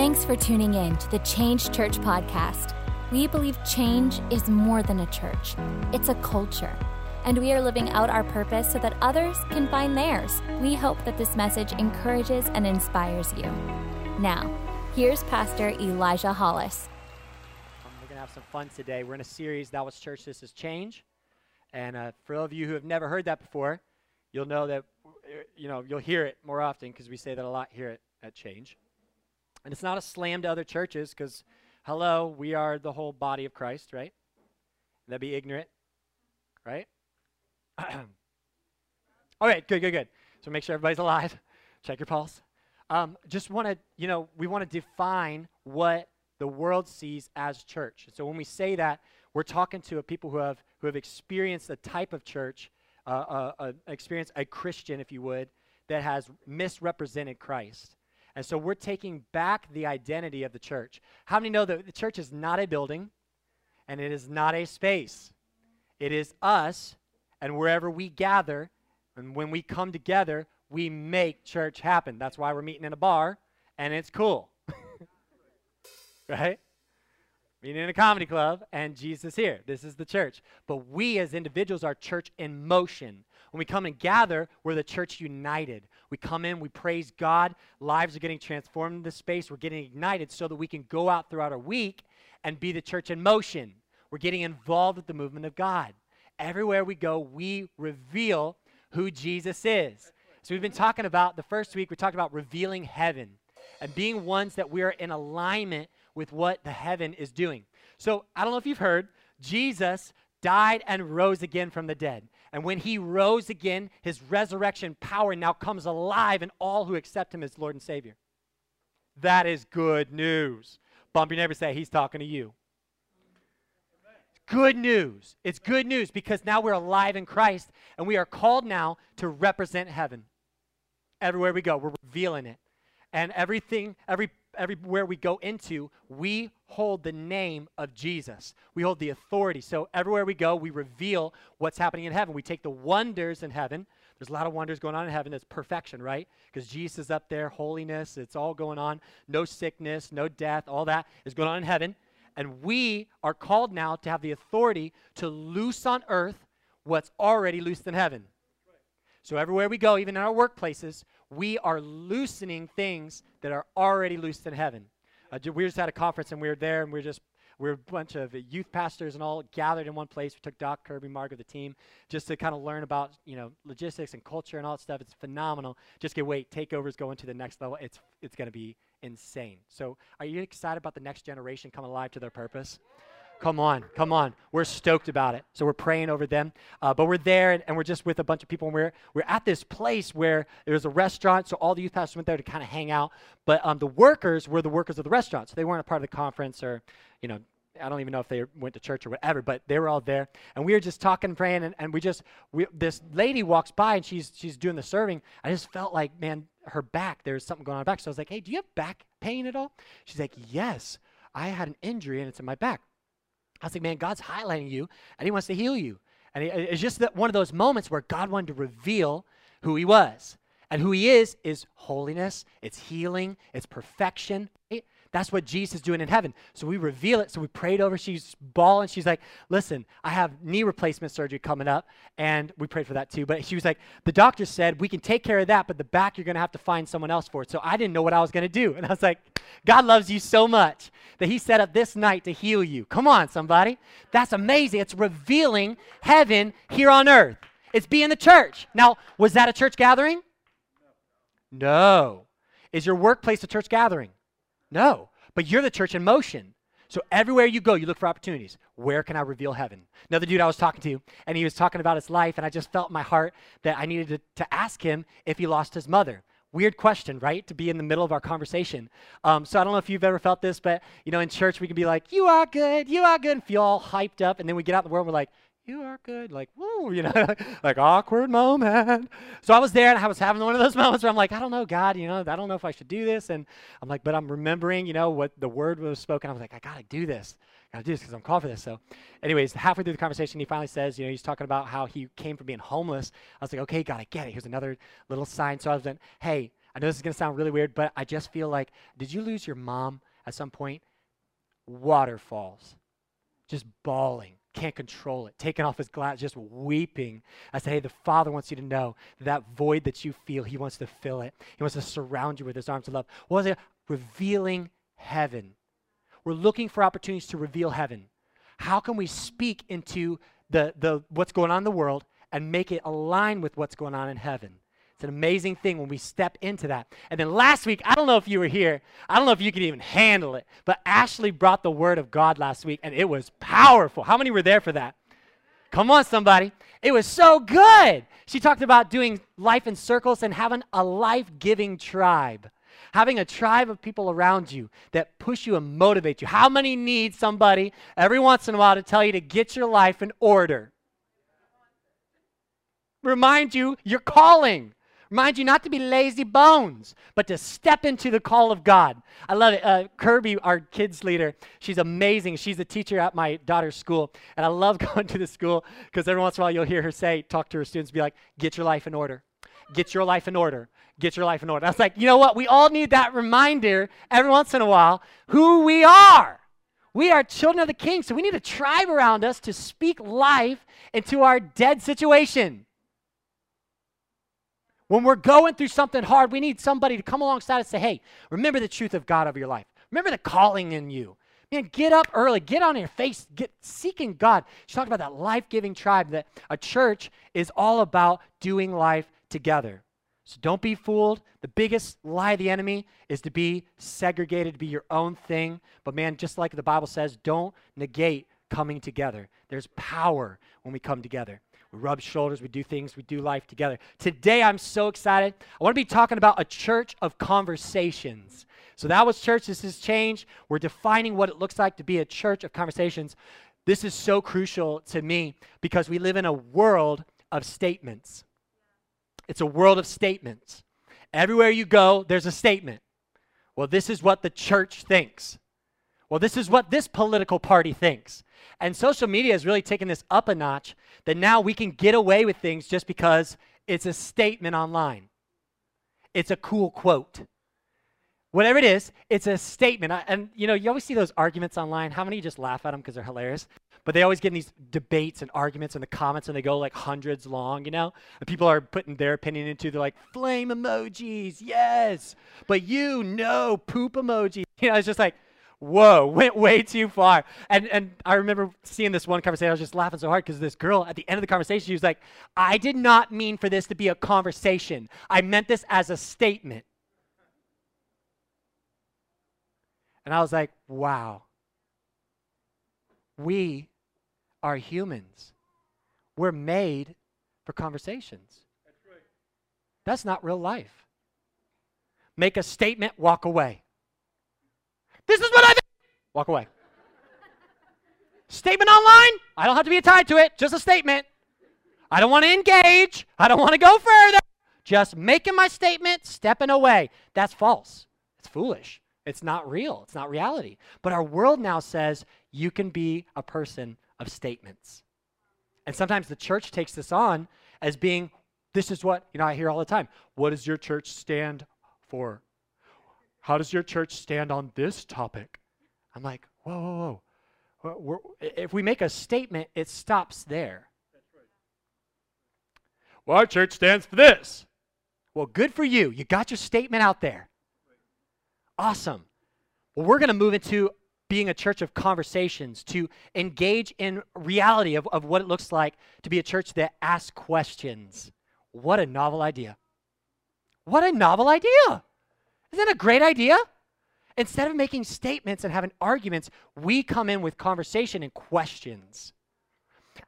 Thanks for tuning in to the Change Church podcast. We believe change is more than a church, it's a culture. And we are living out our purpose so that others can find theirs. We hope that this message encourages and inspires you. Now, here's Pastor Elijah Hollis. Um, we're going to have some fun today. We're in a series, That Was Church, This Is Change. And uh, for all of you who have never heard that before, you'll know that, you know, you'll hear it more often because we say that a lot here at, at Change. And it's not a slam to other churches because, hello, we are the whole body of Christ, right? That'd be ignorant, right? All right, good, good, good. So make sure everybody's alive. Check your pulse. Um, just want to, you know, we want to define what the world sees as church. So when we say that, we're talking to people who have who have experienced a type of church, uh, uh, uh, experience a Christian, if you would, that has misrepresented Christ. And so we're taking back the identity of the church. How many know that the church is not a building and it is not a space? It is us and wherever we gather, and when we come together, we make church happen. That's why we're meeting in a bar, and it's cool. right? Meeting in a comedy club, and Jesus here. This is the church. But we as individuals are church in motion. When we come and gather, we're the church united. We come in, we praise God, lives are getting transformed in this space, we're getting ignited so that we can go out throughout our week and be the church in motion. We're getting involved with the movement of God everywhere we go, we reveal who Jesus is. So we've been talking about the first week, we talked about revealing heaven and being ones that we are in alignment with what the heaven is doing. So I don't know if you've heard, Jesus died and rose again from the dead. And when he rose again, his resurrection power now comes alive in all who accept him as Lord and Savior. That is good news. Bump your neighbor say, He's talking to you good news. It's good news because now we're alive in Christ and we are called now to represent heaven. Everywhere we go, we're revealing it. And everything, every everywhere we go into, we hold the name of Jesus. We hold the authority. So everywhere we go, we reveal what's happening in heaven. We take the wonders in heaven. There's a lot of wonders going on in heaven. That's perfection, right? Because Jesus is up there, holiness, it's all going on. No sickness, no death, all that is going on in heaven. And we are called now to have the authority to loose on earth what's already loosed in heaven. So everywhere we go, even in our workplaces, we are loosening things that are already loosed in heaven. Uh, we just had a conference and we were there and we were just we were a bunch of youth pastors and all gathered in one place. We took Doc, Kirby, Mark of the team, just to kind of learn about you know logistics and culture and all that stuff. It's phenomenal. Just get wait, takeovers going to the next level. It's it's going to be insane. So, are you excited about the next generation coming alive to their purpose? Come on, come on. We're stoked about it. So we're praying over them. Uh, but we're there and, and, we're just with a bunch of people. And we're, we're at this place where there's a restaurant. So all the youth pastors went there to kind of hang out. But um, the workers were the workers of the restaurant. So they weren't a part of the conference or, you know, I don't even know if they went to church or whatever, but they were all there. And we were just talking, praying, and, and we just, we, this lady walks by and she's, she's doing the serving. I just felt like, man, her back, there's something going on back. So I was like, hey, do you have back pain at all? She's like, yes, I had an injury and it's in my back. I was like, man, God's highlighting you and he wants to heal you. And it's just that one of those moments where God wanted to reveal who he was. And who he is is holiness, it's healing, it's perfection. Right? That's what Jesus is doing in heaven. So we reveal it. So we prayed over. She's bawling. She's like, listen, I have knee replacement surgery coming up. And we prayed for that too. But she was like, the doctor said we can take care of that, but the back you're going to have to find someone else for it. So I didn't know what I was going to do. And I was like, God loves you so much that he set up this night to heal you. Come on, somebody. That's amazing. It's revealing heaven here on earth. It's being the church. Now, was that a church gathering? No. Is your workplace a church gathering? No, but you're the church in motion. So everywhere you go, you look for opportunities. Where can I reveal heaven? Another dude I was talking to, and he was talking about his life, and I just felt in my heart that I needed to, to ask him if he lost his mother. Weird question, right? To be in the middle of our conversation. Um, so I don't know if you've ever felt this, but you know, in church we can be like, "You are good, you are good," and feel all hyped up, and then we get out in the world, and we're like, you are good. Like, woo, you know, like awkward moment. So I was there and I was having one of those moments where I'm like, I don't know, God, you know, I don't know if I should do this. And I'm like, but I'm remembering, you know, what the word was spoken. I was like, I got to do this. I got to do this because I'm called for this. So, anyways, halfway through the conversation, he finally says, you know, he's talking about how he came from being homeless. I was like, okay, God, I get it. Here's another little sign. So I was like, hey, I know this is going to sound really weird, but I just feel like, did you lose your mom at some point? Waterfalls, just bawling, can't control it, taking off his glass, just weeping. I say, hey, the Father wants you to know that, void that you feel, He wants to fill it. He wants to surround you with His arms of love. What was it? Revealing heaven. We're looking for opportunities to reveal heaven. How can we speak into the, the what's going on in the world and make it align with what's going on in heaven? It's an amazing thing when we step into that. And then last week, I don't know if you were here, I don't know if you could even handle it, but Ashley brought the word of God last week, and it was powerful. How many were there for that? Come on, somebody. It was so good. She talked about doing life in circles and having a life giving tribe. Having a tribe of people around you that push you and motivate you. How many need somebody every once in a while to tell you to get your life in order? Remind you your calling. Remind you not to be lazy bones, but to step into the call of God. I love it. Uh, Kirby, our kids leader, she's amazing. She's a teacher at my daughter's school. And I love going to the school because every once in a while you'll hear her say, talk to her students, be like, get your life in order. Get your life in order. Get your life in order. I was like, you know what? We all need that reminder every once in a while who we are. We are children of the king, so we need a tribe around us to speak life into our dead situation. When we're going through something hard, we need somebody to come alongside and say, hey, remember the truth of God of your life. Remember the calling in you. Man, get up early, get on your face, get seeking God. She talked about that life-giving tribe, that a church is all about doing life together. So don't be fooled. The biggest lie of the enemy is to be segregated, to be your own thing. But man, just like the Bible says, don't negate coming together. There's power when we come together. We rub shoulders, we do things, we do life together. Today, I'm so excited. I want to be talking about a church of conversations. So, that was church. This is changed. We're defining what it looks like to be a church of conversations. This is so crucial to me because we live in a world of statements. It's a world of statements. Everywhere you go, there's a statement. Well, this is what the church thinks. Well, this is what this political party thinks. And social media has really taken this up a notch that now we can get away with things just because it's a statement online. It's a cool quote. Whatever it is, it's a statement. And you know, you always see those arguments online. How many just laugh at them because they're hilarious? But they always get in these debates and arguments in the comments and they go like hundreds long, you know? And people are putting their opinion into, they're like, flame emojis, yes. But you know, poop emojis. You know, it's just like, whoa, went way too far. And and I remember seeing this one conversation. I was just laughing so hard because this girl at the end of the conversation, she was like, I did not mean for this to be a conversation. I meant this as a statement. And I was like, wow. We are humans. We're made for conversations. That's, right. That's not real life. Make a statement, walk away. This is what I think. Walk away. statement online. I don't have to be tied to it. Just a statement. I don't want to engage. I don't want to go further. Just making my statement, stepping away. That's false. It's foolish. It's not real. It's not reality. But our world now says you can be a person of statements. And sometimes the church takes this on as being this is what, you know, I hear all the time. What does your church stand for? How does your church stand on this topic? I'm like, whoa, whoa, whoa. We're, if we make a statement, it stops there. Well, our church stands for this. Well, good for you. You got your statement out there. Awesome. Well, we're going to move into being a church of conversations, to engage in reality of, of what it looks like to be a church that asks questions. What a novel idea. What a novel idea. Isn't that a great idea? Instead of making statements and having arguments, we come in with conversation and questions.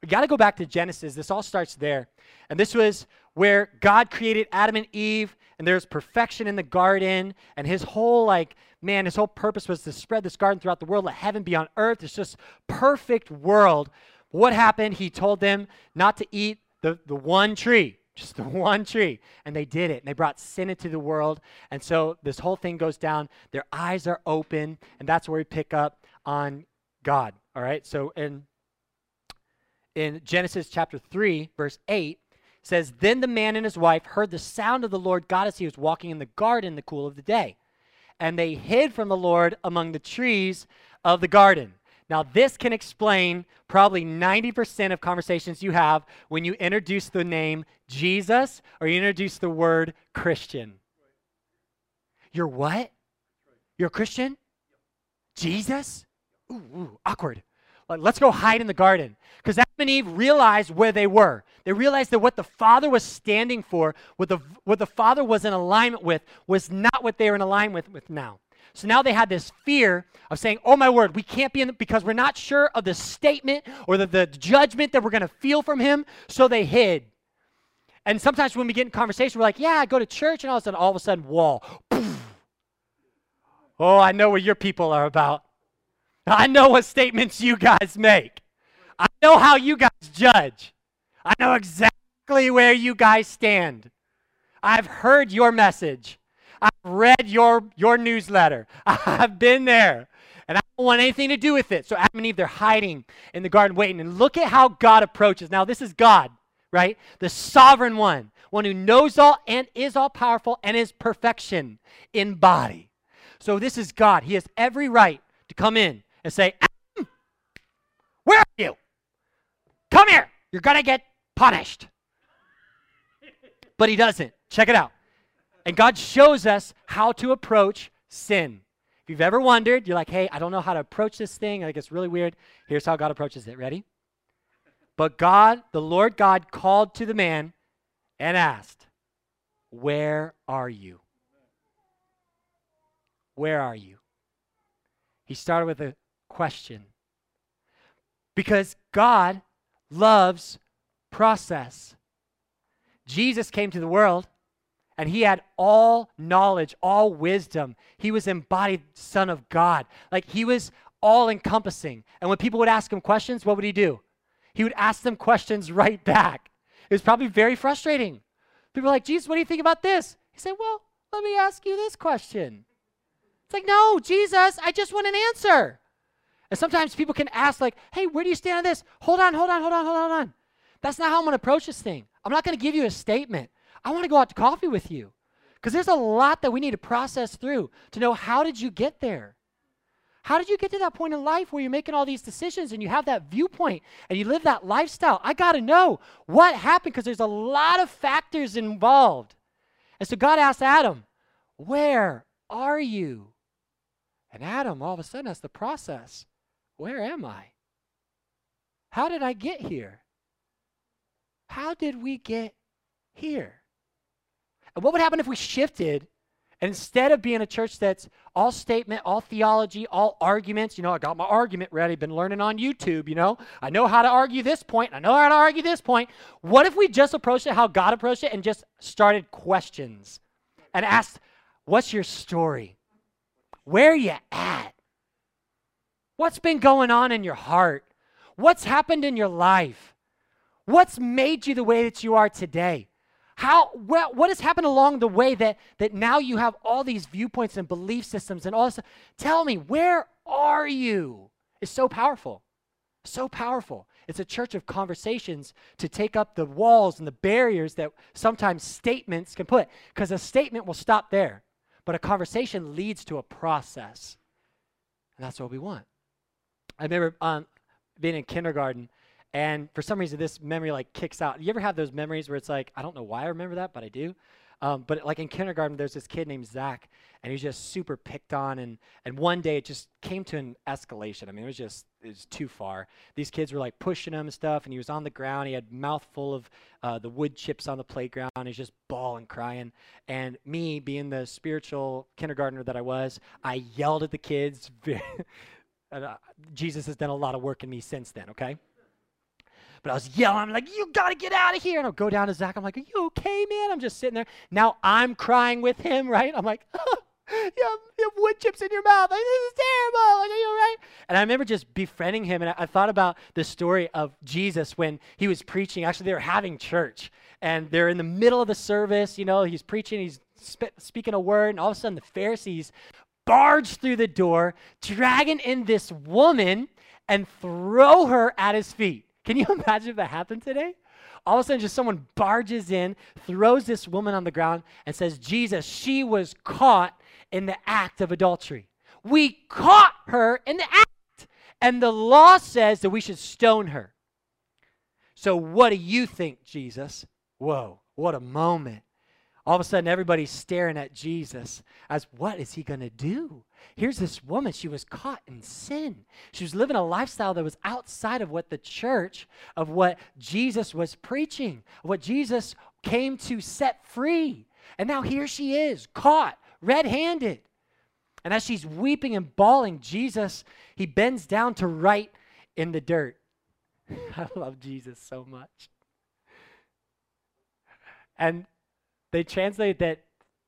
We got to go back to Genesis. This all starts there. And this was where God created Adam and Eve, and there's perfection in the garden. And his whole, like, man, his whole purpose was to spread this garden throughout the world, let heaven be on earth. It's just perfect world. What happened? He told them not to eat the, the one tree just the one tree. And they did it. And they brought sin into the world. And so this whole thing goes down. Their eyes are open. And that's where we pick up on God. All right. So in, in Genesis chapter 3, verse 8, says, Then the man and his wife heard the sound of the Lord God as he was walking in the garden in the cool of the day. And they hid from the Lord among the trees of the garden. Now, this can explain probably 90% of conversations you have when you introduce the name Jesus or you introduce the word Christian. You're what? You're a Christian? Jesus? Ooh, ooh awkward. Let's go hide in the garden. Because Adam and Eve realized where they were. They realized that what the Father was standing for, what the, what the Father was in alignment with, was not what they were in alignment with, with now. So now they had this fear of saying, Oh my word, we can't be in the, because we're not sure of the statement or the, the judgment that we're going to feel from him. So they hid. And sometimes when we get in conversation, we're like, Yeah, I go to church, and all of a sudden, all of a sudden, wall. Oh, I know what your people are about. I know what statements you guys make. I know how you guys judge. I know exactly where you guys stand. I've heard your message. I've read your, your newsletter. I've been there. And I don't want anything to do with it. So Adam and Eve, they're hiding in the garden waiting. And look at how God approaches. Now, this is God, right? The sovereign one, one who knows all and is all powerful and is perfection in body. So this is God. He has every right to come in and say, Where are you? Come here. You're going to get punished. But he doesn't. Check it out. And God shows us how to approach sin. If you've ever wondered, you're like, hey, I don't know how to approach this thing. Think it's really weird. Here's how God approaches it. Ready? But God, the Lord God, called to the man and asked, Where are you? Where are you? He started with a question. Because God loves process. Jesus came to the world and he had all knowledge, all wisdom. He was embodied Son of God. Like he was all encompassing. And when people would ask him questions, what would he do? He would ask them questions right back. It was probably very frustrating. People were like, Jesus, what do you think about this? He said, Well, let me ask you this question. It's like, no, Jesus, I just want an answer. And sometimes people can ask, like, hey, where do you stand on this? Hold on, hold on, hold on, hold on, hold on. That's not how I'm going to approach this thing. I'm not going to give you a statement. I want to go out to coffee with you. Because there's a lot that we need to process through to know how did you get there? How did you get to that point in life where you're making all these decisions and you have that viewpoint and you live that lifestyle? I got to know what happened because there's a lot of factors involved. And so God asked Adam, Where are you? And Adam all of a sudden has to process Where am I? How did I get here? How did we get here? And what would happen if we shifted and instead of being a church that's all statement, all theology, all arguments, you know, I got my argument ready, been learning on YouTube, you know, I know how to argue this point, I know how to argue this point. What if we just approached it how God approached it and just started questions and asked, What's your story? Where are you at? What's been going on in your heart? What's happened in your life? What's made you the way that you are today? How, what, what has happened along the way that, that now you have all these viewpoints and belief systems and all this? Tell me, where are you? It's so powerful. So powerful. It's a church of conversations to take up the walls and the barriers that sometimes statements can put. Because a statement will stop there, but a conversation leads to a process. And that's what we want. I remember um, being in kindergarten and for some reason, this memory like kicks out. You ever have those memories where it's like, I don't know why I remember that, but I do. Um, but like in kindergarten, there's this kid named Zach, and he was just super picked on. And, and one day it just came to an escalation. I mean, it was just it was too far. These kids were like pushing him and stuff, and he was on the ground. He had mouth full of uh, the wood chips on the playground. He's just bawling, crying. And me, being the spiritual kindergartner that I was, I yelled at the kids. and, uh, Jesus has done a lot of work in me since then. Okay. But I was yelling, I'm like, you gotta get out of here. And I'll go down to Zach. I'm like, are you okay, man? I'm just sitting there. Now I'm crying with him, right? I'm like, oh, you, have, you have wood chips in your mouth. Like, this is terrible. Like, are you all right? And I remember just befriending him. And I, I thought about the story of Jesus when he was preaching. Actually, they were having church. And they're in the middle of the service. You know, he's preaching, he's sp- speaking a word. And all of a sudden, the Pharisees barge through the door, dragging in this woman and throw her at his feet. Can you imagine if that happened today? All of a sudden, just someone barges in, throws this woman on the ground, and says, Jesus, she was caught in the act of adultery. We caught her in the act. And the law says that we should stone her. So, what do you think, Jesus? Whoa, what a moment. All of a sudden, everybody's staring at Jesus as what is he going to do? Here's this woman. She was caught in sin. She was living a lifestyle that was outside of what the church, of what Jesus was preaching, what Jesus came to set free. And now here she is, caught red handed. And as she's weeping and bawling, Jesus, he bends down to write in the dirt. I love Jesus so much. And they translate that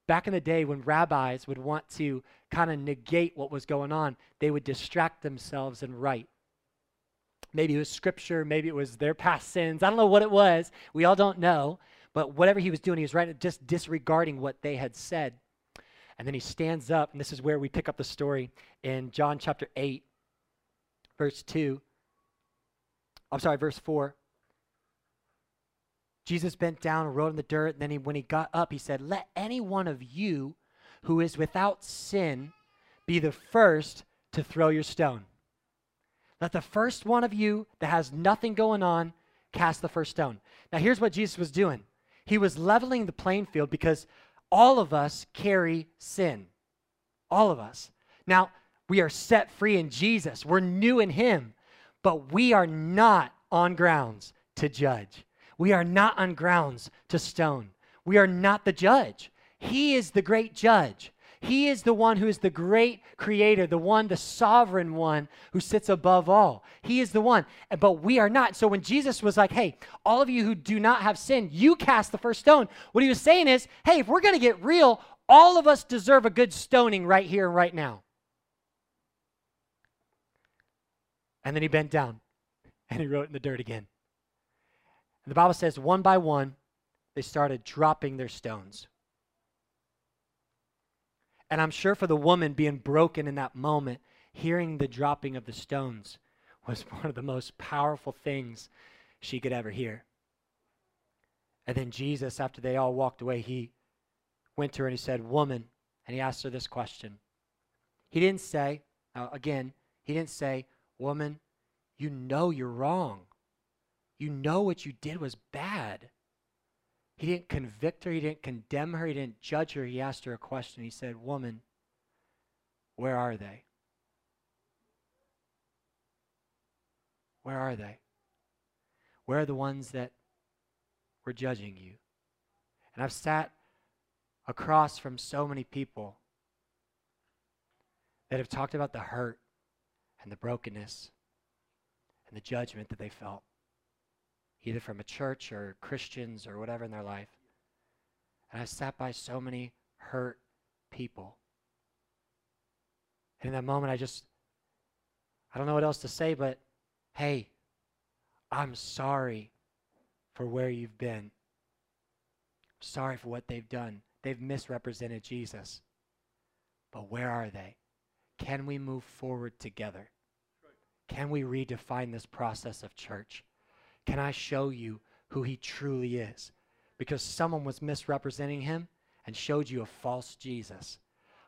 back in the day when rabbis would want to kind of negate what was going on, they would distract themselves and write. Maybe it was scripture, maybe it was their past sins. I don't know what it was. We all don't know. But whatever he was doing, he was writing, just disregarding what they had said. And then he stands up, and this is where we pick up the story in John chapter 8, verse 2. I'm sorry, verse 4. Jesus bent down and wrote in the dirt. And then he, when he got up, he said, Let any one of you who is without sin be the first to throw your stone. Let the first one of you that has nothing going on cast the first stone. Now, here's what Jesus was doing He was leveling the playing field because all of us carry sin. All of us. Now, we are set free in Jesus, we're new in Him, but we are not on grounds to judge. We are not on grounds to stone. We are not the judge. He is the great judge. He is the one who is the great creator, the one, the sovereign one who sits above all. He is the one. But we are not. So when Jesus was like, hey, all of you who do not have sin, you cast the first stone, what he was saying is, hey, if we're going to get real, all of us deserve a good stoning right here and right now. And then he bent down and he wrote in the dirt again. And the Bible says, one by one, they started dropping their stones. And I'm sure for the woman being broken in that moment, hearing the dropping of the stones was one of the most powerful things she could ever hear. And then Jesus, after they all walked away, he went to her and he said, Woman, and he asked her this question. He didn't say, again, he didn't say, Woman, you know you're wrong. You know what you did was bad. He didn't convict her, he didn't condemn her, he didn't judge her. He asked her a question. He said, Woman, where are they? Where are they? Where are the ones that were judging you? And I've sat across from so many people that have talked about the hurt and the brokenness and the judgment that they felt either from a church or Christians or whatever in their life. And I sat by so many hurt people. And in that moment, I just, I don't know what else to say, but hey, I'm sorry for where you've been. Sorry for what they've done. They've misrepresented Jesus. But where are they? Can we move forward together? Can we redefine this process of church? Can I show you who he truly is? Because someone was misrepresenting him and showed you a false Jesus.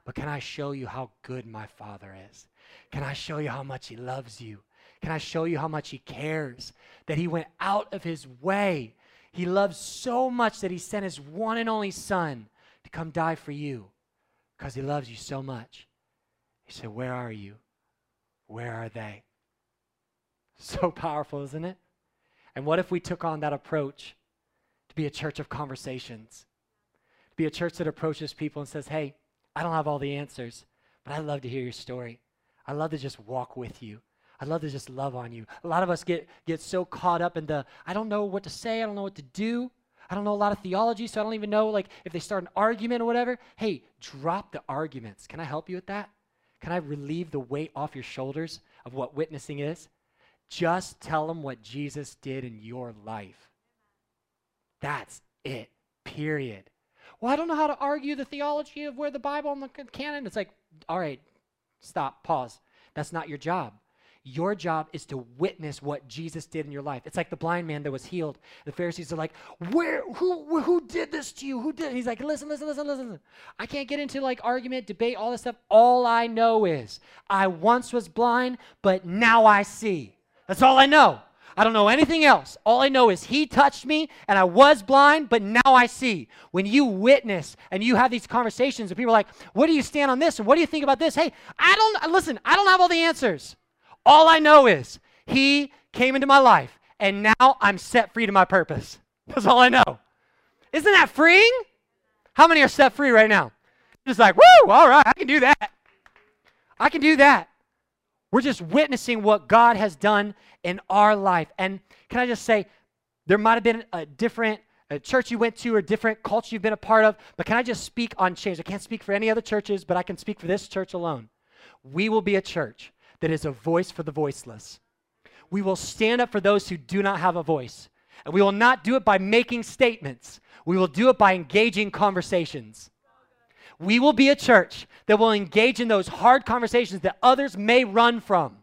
But can I show you how good my Father is? Can I show you how much he loves you? Can I show you how much he cares? That he went out of his way. He loves so much that he sent his one and only Son to come die for you because he loves you so much. He said, Where are you? Where are they? So powerful, isn't it? And what if we took on that approach to be a church of conversations? To be a church that approaches people and says, hey, I don't have all the answers, but I'd love to hear your story. I'd love to just walk with you. I'd love to just love on you. A lot of us get, get so caught up in the, I don't know what to say, I don't know what to do. I don't know a lot of theology, so I don't even know like if they start an argument or whatever. Hey, drop the arguments. Can I help you with that? Can I relieve the weight off your shoulders of what witnessing is? Just tell them what Jesus did in your life. That's it, period. Well, I don't know how to argue the theology of where the Bible and the canon. It's like, all right, stop, pause. That's not your job. Your job is to witness what Jesus did in your life. It's like the blind man that was healed. The Pharisees are like, "Where? Who? Who did this to you? Who did?" He's like, "Listen, listen, listen, listen. I can't get into like argument, debate, all this stuff. All I know is I once was blind, but now I see. That's all I know. I don't know anything else. All I know is He touched me and I was blind, but now I see. When you witness and you have these conversations and people are like, What do you stand on this? And what do you think about this? Hey, I don't, listen, I don't have all the answers. All I know is He came into my life and now I'm set free to my purpose. That's all I know. Isn't that freeing? How many are set free right now? Just like, woo, all right, I can do that. I can do that. We're just witnessing what God has done in our life. And can I just say, there might have been a different a church you went to or different culture you've been a part of, but can I just speak on change? I can't speak for any other churches, but I can speak for this church alone. We will be a church that is a voice for the voiceless. We will stand up for those who do not have a voice. And we will not do it by making statements. We will do it by engaging conversations. We will be a church that will engage in those hard conversations that others may run from.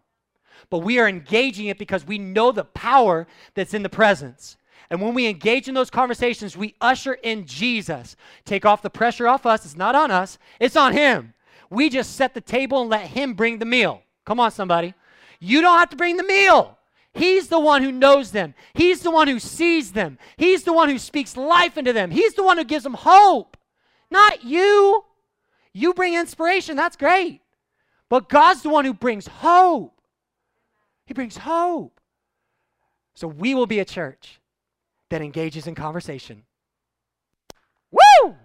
But we are engaging it because we know the power that's in the presence. And when we engage in those conversations, we usher in Jesus. Take off the pressure off us. It's not on us, it's on Him. We just set the table and let Him bring the meal. Come on, somebody. You don't have to bring the meal. He's the one who knows them. He's the one who sees them. He's the one who speaks life into them. He's the one who gives them hope, not you. You bring inspiration, that's great. But God's the one who brings hope. He brings hope. So we will be a church that engages in conversation. Woo!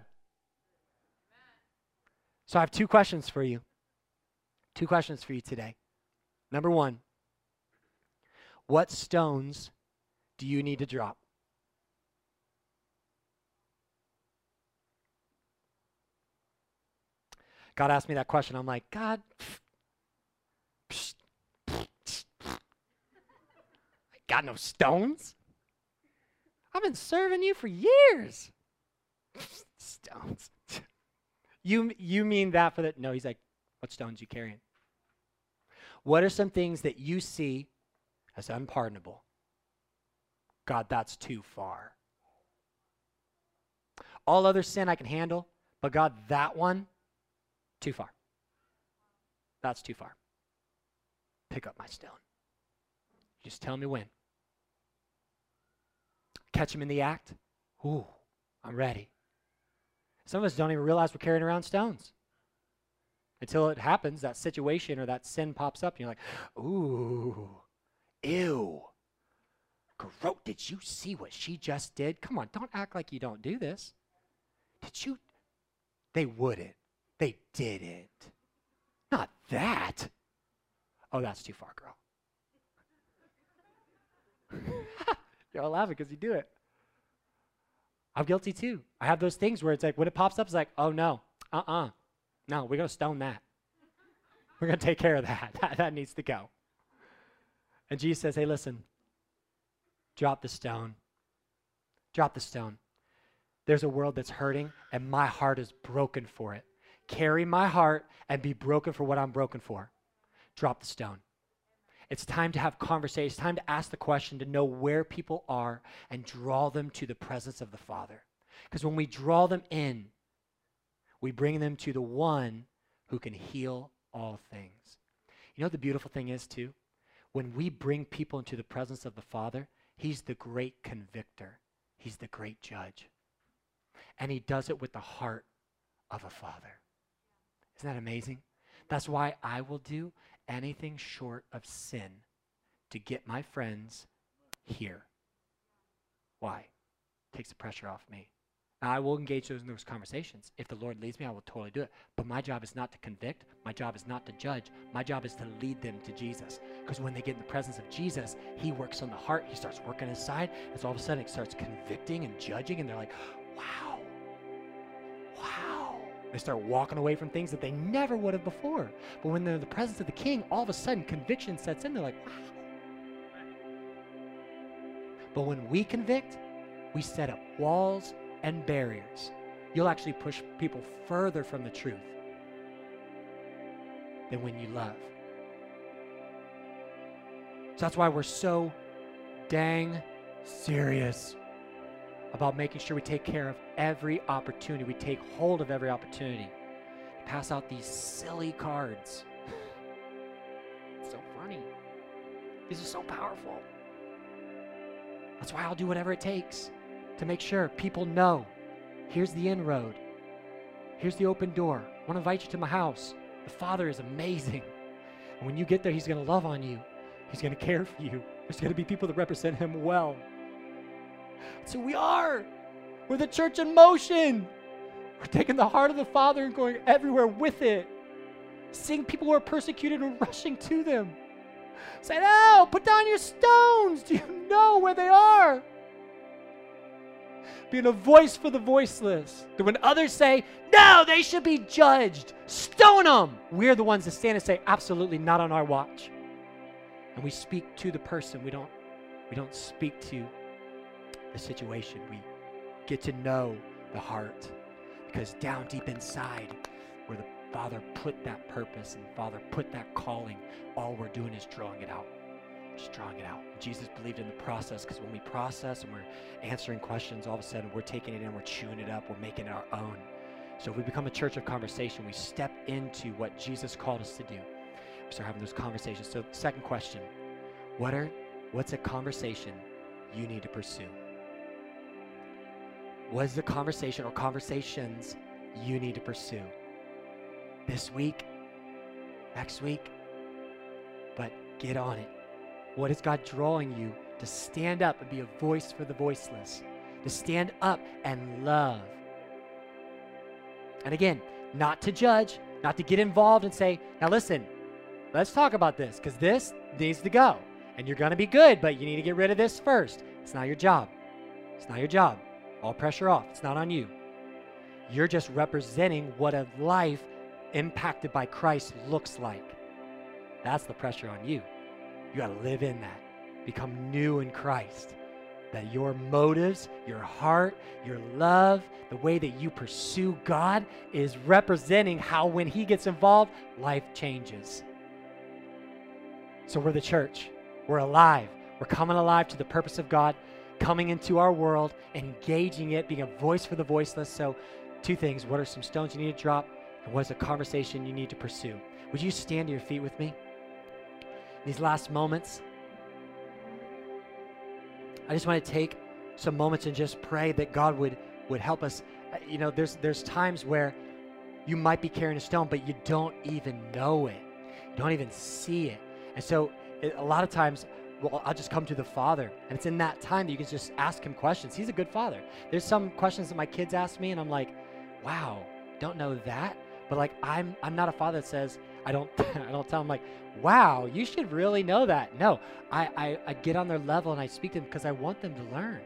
So I have two questions for you. Two questions for you today. Number one, what stones do you need to drop? God asked me that question. I'm like, God, I got no stones. I've been serving you for years. stones. you you mean that for the no, he's like, what stones you carrying? What are some things that you see as unpardonable? God, that's too far. All other sin I can handle, but God, that one, too far. That's too far. Pick up my stone. Just tell me when. Catch him in the act. Ooh, I'm ready. Some of us don't even realize we're carrying around stones until it happens, that situation or that sin pops up, and you're like, ooh, ew. Gross. Did you see what she just did? Come on, don't act like you don't do this. Did you? They wouldn't. They didn't. Not that. Oh, that's too far, girl. You're all laughing because you do it. I'm guilty too. I have those things where it's like when it pops up, it's like, oh no, uh uh-uh. uh No, we're to stone that. We're to take care of that. that. That needs to go. And Jesus says, hey, listen, drop the stone. Drop the stone. There's a world that's hurting, and my heart is broken for it carry my heart and be broken for what I'm broken for. Drop the stone. It's time to have conversation. It's time to ask the question to know where people are and draw them to the presence of the Father. Because when we draw them in, we bring them to the one who can heal all things. You know the beautiful thing is, too? When we bring people into the presence of the Father, He's the great convictor, He's the great judge. And He does it with the heart of a Father. Isn't that amazing? That's why I will do anything short of sin to get my friends here. Why? Takes the pressure off me. Now, I will engage those in those conversations. If the Lord leads me, I will totally do it. But my job is not to convict. My job is not to judge. My job is to lead them to Jesus. Because when they get in the presence of Jesus, He works on the heart. He starts working inside. And so all of a sudden, it starts convicting and judging. And they're like, wow, they start walking away from things that they never would have before. But when they're in the presence of the king, all of a sudden conviction sets in. They're like, wow. But when we convict, we set up walls and barriers. You'll actually push people further from the truth than when you love. So that's why we're so dang serious about making sure we take care of every opportunity. We take hold of every opportunity. Pass out these silly cards. so funny. These are so powerful. That's why I'll do whatever it takes to make sure people know here's the inroad, here's the open door. I want to invite you to my house. The Father is amazing. And when you get there, He's going to love on you, He's going to care for you. There's going to be people that represent Him well. So we are. We're the church in motion. We're taking the heart of the Father and going everywhere with it. Seeing people who are persecuted and rushing to them. Saying, Oh, put down your stones. Do you know where they are? Being a voice for the voiceless. That when others say, No, they should be judged, stone them, we're the ones that stand and say, Absolutely not on our watch. And we speak to the person. We don't, we don't speak to the situation. We get to know the heart. Because down deep inside, where the Father put that purpose and Father put that calling, all we're doing is drawing it out. Just drawing it out. Jesus believed in the process because when we process and we're answering questions, all of a sudden we're taking it in, we're chewing it up, we're making it our own. So if we become a church of conversation, we step into what Jesus called us to do. We start having those conversations. So, second question What are what's a conversation you need to pursue? What is the conversation or conversations you need to pursue? This week, next week, but get on it. What is God drawing you to stand up and be a voice for the voiceless? To stand up and love. And again, not to judge, not to get involved and say, now listen, let's talk about this because this needs to go. And you're going to be good, but you need to get rid of this first. It's not your job. It's not your job. All pressure off. It's not on you. You're just representing what a life impacted by Christ looks like. That's the pressure on you. You got to live in that. Become new in Christ. That your motives, your heart, your love, the way that you pursue God is representing how, when He gets involved, life changes. So we're the church. We're alive. We're coming alive to the purpose of God, coming into our world, engaging it, being a voice for the voiceless. So, two things. What are some stones you need to drop? And what is a conversation you need to pursue? Would you stand to your feet with me? these last moments, I just want to take some moments and just pray that God would would help us. Uh, you know, there's there's times where you might be carrying a stone, but you don't even know it. You don't even see it. And so it, a lot of times well, I'll just come to the Father. And it's in that time that you can just ask him questions. He's a good father. There's some questions that my kids ask me, and I'm like, wow, don't know that. But like I'm I'm not a father that says, I don't I don't tell them like, wow, you should really know that. No, I, I, I get on their level and I speak to them because I want them to learn.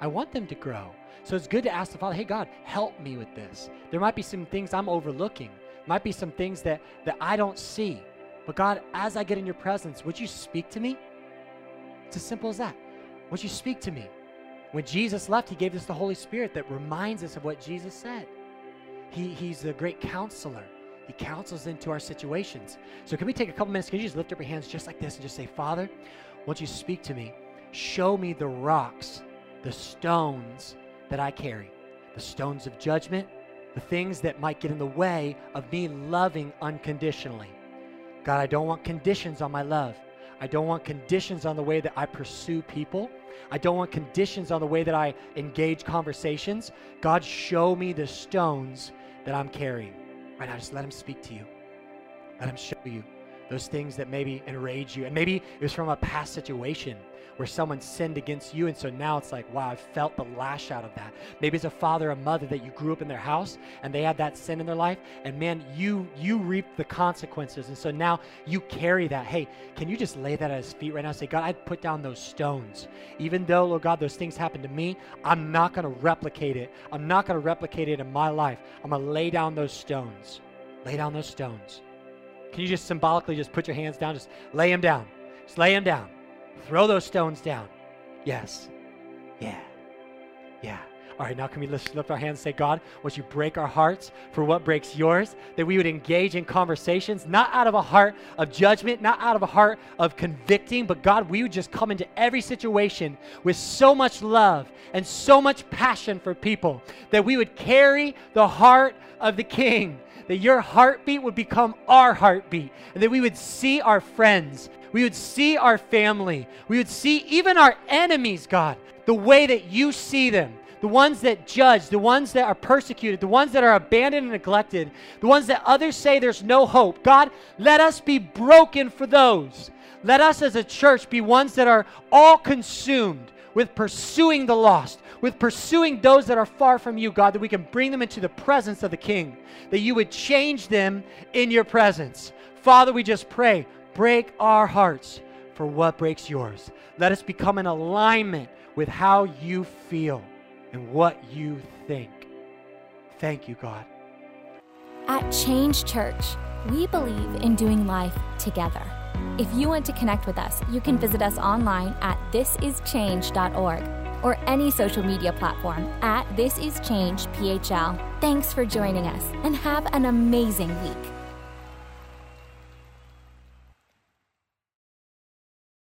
I want them to grow. So it's good to ask the Father, hey God, help me with this. There might be some things I'm overlooking. Might be some things that, that I don't see. But God, as I get in your presence, would you speak to me? It's as simple as that. Would you speak to me? When Jesus left, he gave us the Holy Spirit that reminds us of what Jesus said. He, he's the great counselor. He counsels into our situations. So, can we take a couple minutes? Can you just lift up your hands just like this and just say, Father, won't you speak to me? Show me the rocks, the stones that I carry, the stones of judgment, the things that might get in the way of me loving unconditionally. God, I don't want conditions on my love. I don't want conditions on the way that I pursue people. I don't want conditions on the way that I engage conversations. God, show me the stones that I'm carrying. Right now, just let Him speak to you. Let Him show you those things that maybe enrage you. And maybe it was from a past situation where someone sinned against you. And so now it's like, wow, I felt the lash out of that. Maybe it's a father or mother that you grew up in their house and they had that sin in their life. And man, you you reap the consequences. And so now you carry that. Hey, can you just lay that at his feet right now? Say, God, I'd put down those stones. Even though, Lord God, those things happened to me, I'm not to replicate it. I'm not to replicate it in my life. I'm to lay down those stones. Lay down those stones. Can you just symbolically just put your hands down? Just lay them down. Just lay them down. Throw those stones down. Yes. Yeah. Yeah. All right, now can we lift, lift our hands and say, God, would you break our hearts for what breaks yours? That we would engage in conversations, not out of a heart of judgment, not out of a heart of convicting, but God, we would just come into every situation with so much love and so much passion for people that we would carry the heart of the King that your heartbeat would become our heartbeat, and that we would see our friends, we would see our family, we would see even our enemies, God, the way that you see them. The ones that judge, the ones that are persecuted, the ones that are abandoned and neglected, the ones that others say there's no hope. God, let us be broken for those. Let us as a church be ones that are all consumed with pursuing the lost, with pursuing those that are far from you, God, that we can bring them into the presence of the King, that you would change them in your presence. Father, we just pray, break our hearts for what breaks yours. Let us become in alignment with how you feel and what you think. Thank you, God. At Change Church, we believe in doing life together. If you want to connect with us, you can visit us online at thisischange.org or any social media platform at This Is Change PHL. Thanks for joining us and have an amazing week.